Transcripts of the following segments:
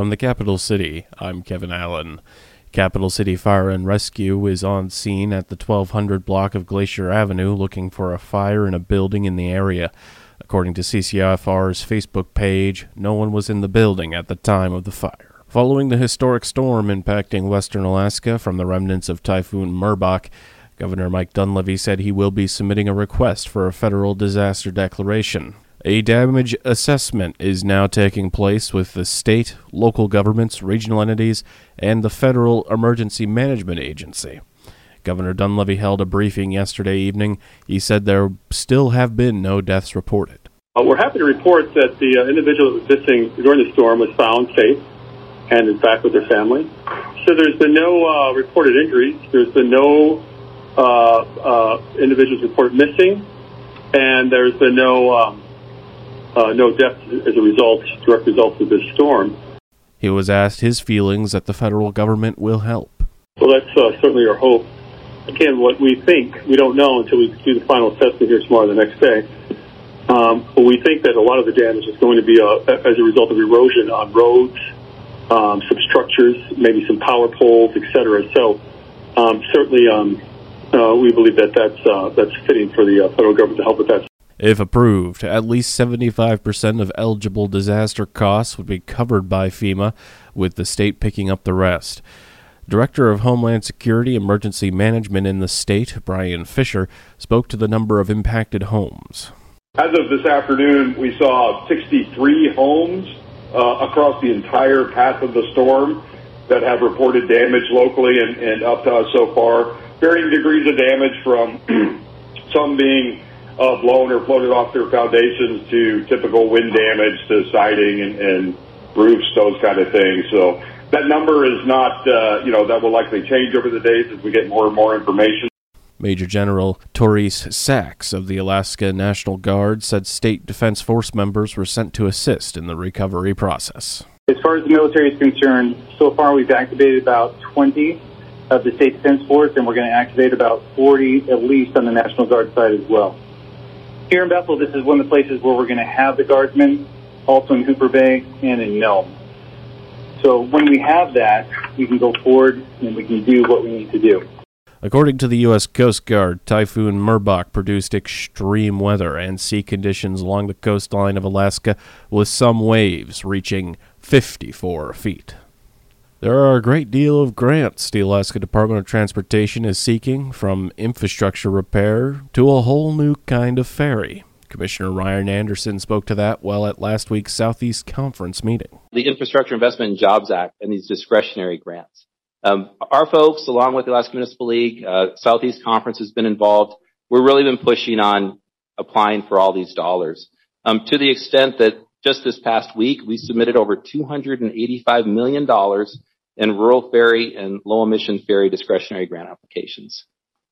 From the capital city, I'm Kevin Allen. Capital City Fire and Rescue is on scene at the 1200 block of Glacier Avenue looking for a fire in a building in the area. According to CCFR's Facebook page, no one was in the building at the time of the fire. Following the historic storm impacting western Alaska from the remnants of Typhoon Merbok, Governor Mike Dunleavy said he will be submitting a request for a federal disaster declaration. A damage assessment is now taking place with the state, local governments, regional entities, and the Federal Emergency Management Agency. Governor Dunleavy held a briefing yesterday evening. He said there still have been no deaths reported. Uh, we're happy to report that the uh, individual that was missing during the storm was found safe and is back with their family. So there's been no uh, reported injuries. There's been no uh, uh, individuals reported missing, and there's been no um, uh, no deaths as a result, direct result of this storm. He was asked his feelings that the federal government will help. Well, that's uh, certainly our hope. Again, what we think, we don't know until we do the final assessment here tomorrow, the next day. Um, but we think that a lot of the damage is going to be uh, as a result of erosion on roads, um, some structures, maybe some power poles, etc. So um, certainly, um, uh, we believe that that's uh, that's fitting for the uh, federal government to help with that. If approved, at least 75% of eligible disaster costs would be covered by FEMA, with the state picking up the rest. Director of Homeland Security Emergency Management in the state, Bryan Fisher, spoke to the number of impacted homes. As of this afternoon, we saw 63 homes uh, across the entire path of the storm that have reported damage locally and, and up to us so far. Varying degrees of damage from some being uh, blown or floated off their foundations to typical wind damage to siding and, and roofs, those kind of things. So that number is not, uh, you know, that will likely change over the days as we get more and more information. Major General Torrence Saxe of the Alaska National Guard said state defense force members were sent to assist in the recovery process. As far as the military is concerned, so far we've activated about 20 of the state defense force, and we're going to activate about 40 at least on the National Guard side as well. Here in Bethel, this is one of the places where we're going to have the guardsmen, also in Hooper Bay and in Nome. So when we have that, we can go forward and we can do what we need to do. According to the U.S. Coast Guard, Typhoon Merbok produced extreme weather and sea conditions along the coastline of Alaska, with some waves reaching 54 feet. There are a great deal of grants the Alaska Department of Transportation is seeking, from infrastructure repair to a whole new kind of ferry. Commissioner Ryan Anderson spoke to that while at last week's Southeast Conference meeting. The Infrastructure Investment and Jobs Act and these discretionary grants. Um, our folks, along with the Alaska Municipal League, uh, Southeast Conference has been involved. We've really been pushing on applying for all these dollars. Um, to the extent that just this past week, we submitted over $285 million and rural ferry and low emission ferry discretionary grant applications.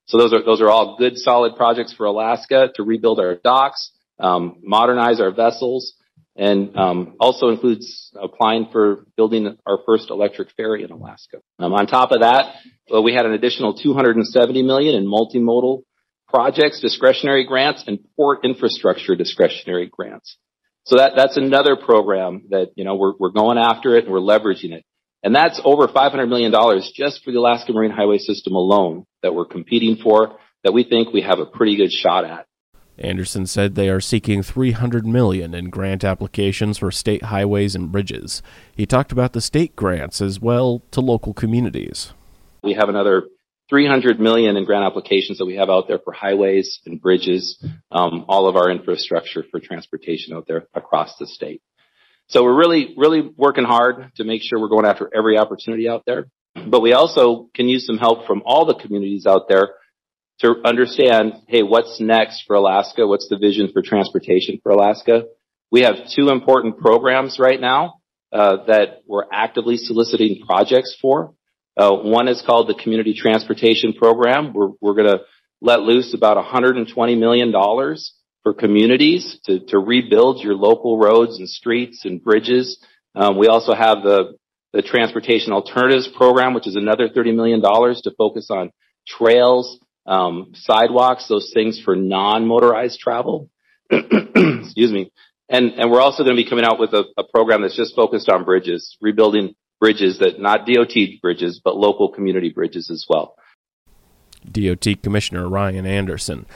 So those are, those are all good solid projects for Alaska to rebuild our docks, um, modernize our vessels, and um, also includes applying for building our first electric ferry in Alaska. Um, on top of that, well, we had an additional 270 million in multimodal projects, discretionary grants, and port infrastructure discretionary grants. So that that's another program that you know we're we're going after it and we're leveraging it. And that's over $500 million just for the Alaska Marine Highway System alone that we're competing for that we think we have a pretty good shot at. Anderson said they are seeking 300 million in grant applications for state highways and bridges. He talked about the state grants as well to local communities. We have another 300 million in grant applications that we have out there for highways and bridges, um, all of our infrastructure for transportation out there across the state. So we're really, really working hard to make sure we're going after every opportunity out there. But we also can use some help from all the communities out there to understand, hey, what's next for Alaska? What's the vision for transportation for Alaska? We have two important programs right now uh, that we're actively soliciting projects for. Uh, one is called the Community Transportation Program. We're, we're going to let loose about $120 million for communities to, to rebuild your local roads and streets and bridges. Um, we also have the, the Transportation Alternatives Program, which is another $30 million to focus on trails, um, sidewalks, those things for non-motorized travel. Excuse me. And, and we're also going to be coming out with a, a program that's just focused on bridges, rebuilding bridges that not DOT bridges, but local community bridges as well. DOT Commissioner Ryan Anderson.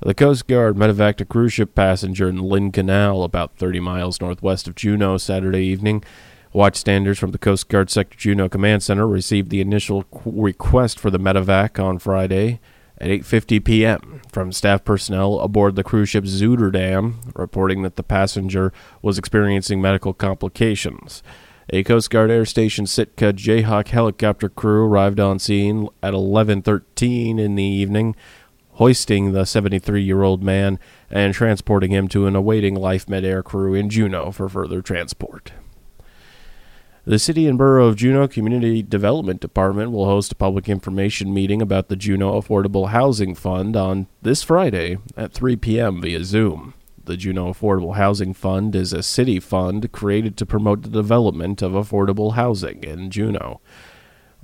The Coast Guard medevaced a cruise ship passenger in Lynn Canal about 30 miles northwest of Juneau Saturday evening. Watchstanders from the Coast Guard Sector Juneau Command Center received the initial request for the medevac on Friday at 8:50 p.m. from staff personnel aboard the cruise ship Zuiderdam, reporting that the passenger was experiencing medical complications. A Coast Guard Air Station Sitka Jayhawk helicopter crew arrived on scene at 11:13 in the evening, hoisting the 73-year-old man and transporting him to an awaiting Life Med Air crew in Juneau for further transport. The City and Borough of Juneau Community Development Department will host a public information meeting about the Juneau Affordable Housing Fund on this Friday at 3 p.m. via Zoom. The Juneau Affordable Housing Fund is a city fund created to promote the development of affordable housing in Juneau.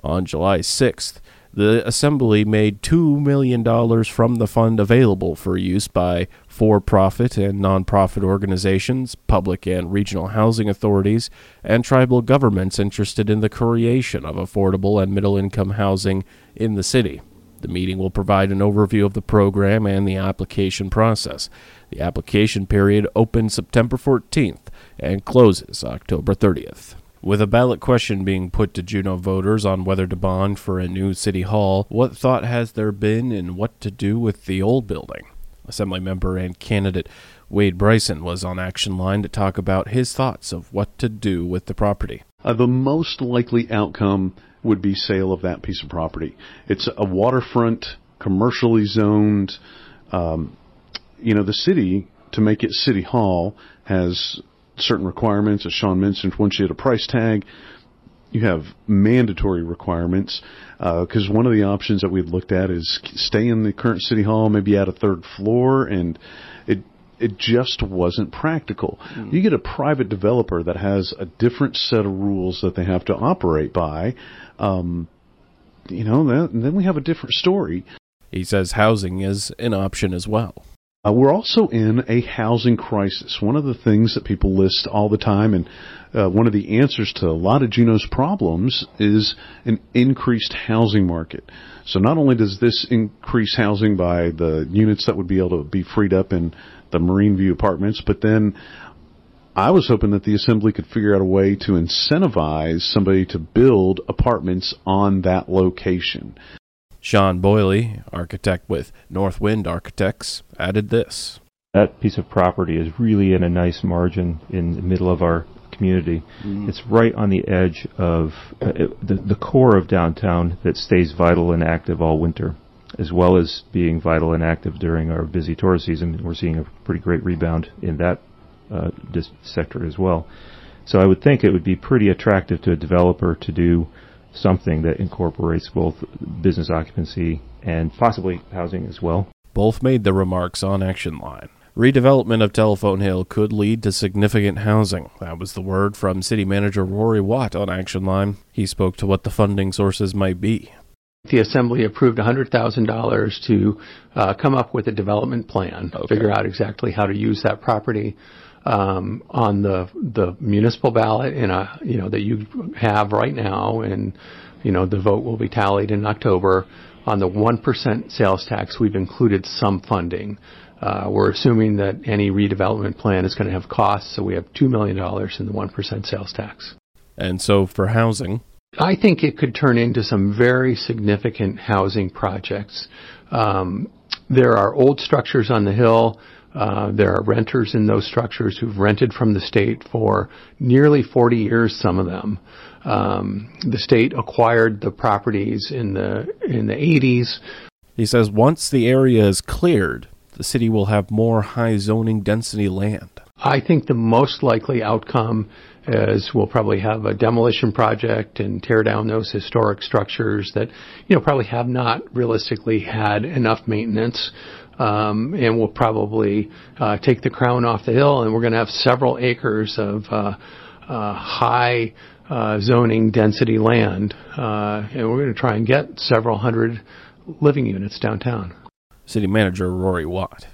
On July 6th, the Assembly made $2 million from the fund available for use by for profit and nonprofit organizations, public and regional housing authorities, and tribal governments interested in the creation of affordable and middle income housing in the city. The meeting will provide an overview of the program and the application process. The application period opens September 14th and closes October 30th. With a ballot question being put to Juneau voters on whether to bond for a new city hall, what thought has there been in what to do with the old building? Assembly member and candidate Wade Bryson was on Action Line to talk about his thoughts of what to do with the property. Uh, the most likely outcome would be sale of that piece of property. It's a waterfront, commercially zoned. Um, you know, the city to make it city hall has certain requirements, as Sean mentioned. Once you hit a price tag, you have mandatory requirements because uh, one of the options that we've looked at is stay in the current city hall, maybe add a third floor, and it it just wasn't practical. Mm. You get a private developer that has a different set of rules that they have to operate by. Um, you know, that, then we have a different story. He says housing is an option as well. Uh, we're also in a housing crisis. One of the things that people list all the time, and uh, one of the answers to a lot of Juneau's problems, is an increased housing market. So not only does this increase housing by the units that would be able to be freed up in the Marine View apartments, but then I was hoping that the assembly could figure out a way to incentivize somebody to build apartments on that location. Sean Boyle, architect with Northwind Architects, added this. That piece of property is really in a nice margin in the middle of our community. Mm. It's right on the edge of uh, it, the, the core of downtown that stays vital and active all winter, as well as being vital and active during our busy tourist season. We're seeing a pretty great rebound in that uh, sector as well. So I would think it would be pretty attractive to a developer to do something that incorporates both business occupancy and possibly housing as well. Both made the remarks on Action Line. Redevelopment of Telephone Hill could lead to significant housing. That was the word from City Manager Rorie Watt on Action Line. He spoke to what the funding sources might be. The Assembly approved $100,000 to uh, come up with a development plan, okay. figure out exactly how to use that property um, on the the municipal ballot in a you know that you have right now, and you know the vote will be tallied in October. On the one percent sales tax, we've included some funding. Uh, we're assuming that any redevelopment plan is going to have costs, so we have two million dollars in the one percent sales tax. And so for housing, I think it could turn into some very significant housing projects. Um, there are old structures on the hill uh, there are renters in those structures who've rented from the state for nearly 40 years. Some of them. Um, the state acquired the properties in the in the 80s. He says once the area is cleared, the city will have more high zoning density land. I think the most likely outcome is we'll probably have a demolition project and tear down those historic structures that you know probably have not realistically had enough maintenance um, and we'll probably uh, take the crown off the hill, and we're going to have several acres of uh, uh, high uh, zoning density land, uh, and we're going to try and get several hundred living units downtown. City Manager Rorie Watt.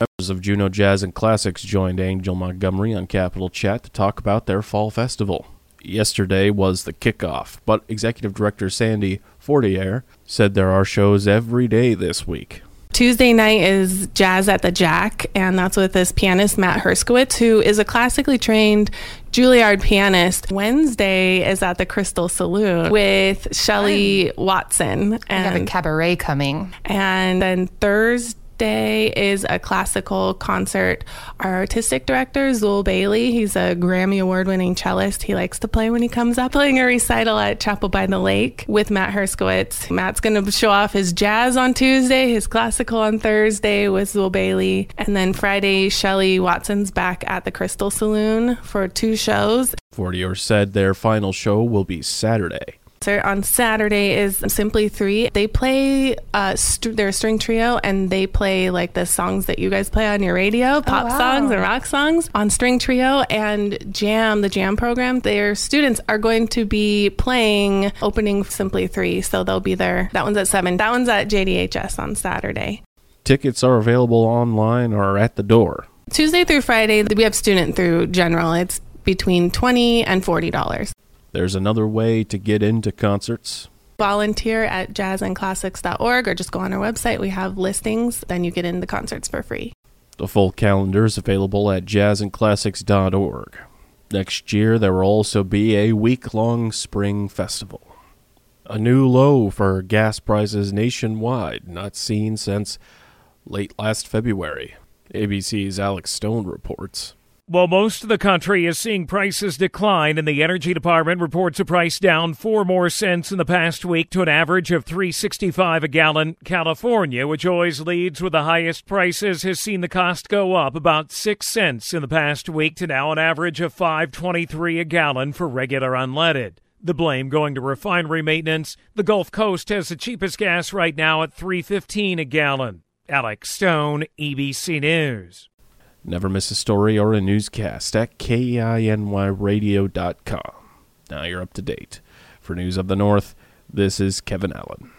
Members of Juneau Jazz and Classics joined Angel Montgomery on Capital Chat to talk about their fall festival. Yesterday was the kickoff, but Executive Director Sandy Fortier said there are shows every day this week. Tuesday night is Jazz at the Jack, and that's with this pianist, Matt Herskowitz, who is a classically trained Juilliard pianist. Wednesday is at the Crystal Saloon with Shelley Watson. And we have a cabaret coming. And then Thursday, Day is a classical concert. Our artistic director, Zuill Bailey, he's a Grammy Award winning cellist. He likes to play when he comes up, playing a recital at Chapel by the Lake with Matt Herskowitz. Matt's going to show off his jazz on Tuesday, his classical on Thursday with Zuill Bailey. And then Friday, Shelley Watson's back at the Crystal Saloon for two shows. Fortier said their final show will be Saturday on Saturday is Simply Three. They play uh, st- their string trio and they play like the songs that you guys play on your radio, pop oh, wow. songs and rock songs on string trio and Jam, the Jam program. Their students are going to be playing opening Simply Three, so they'll be there. That one's at seven. That one's at JDHS on Saturday. Tickets are available online or at the door. Tuesday through Friday, we have student through general. It's between twenty and forty dollars. There's another way to get into concerts. Volunteer at jazzandclassics.org or just go on our website. We have listings. Then you get into concerts for free. The full calendar is available at jazzandclassics.org. Next year, there will also be a week long spring festival. A new low for gas prices nationwide, not seen since late last February. ABC's Alex Stone reports. While most of the country is seeing prices decline, and the Energy Department reports a price down four more cents in the past week to an average of 3.65 a gallon. California, which always leads with the highest prices, has seen the cost go up about six cents in the past week to now an average of 5.23 a gallon for regular unleaded. The blame going to refinery maintenance. The Gulf Coast has the cheapest gas right now at 3.15 a gallon. Alex Stone, ABC News. Never miss a story or a newscast at kinyradio.com. Now you're up to date. For News of the North, this is Kevin Allen.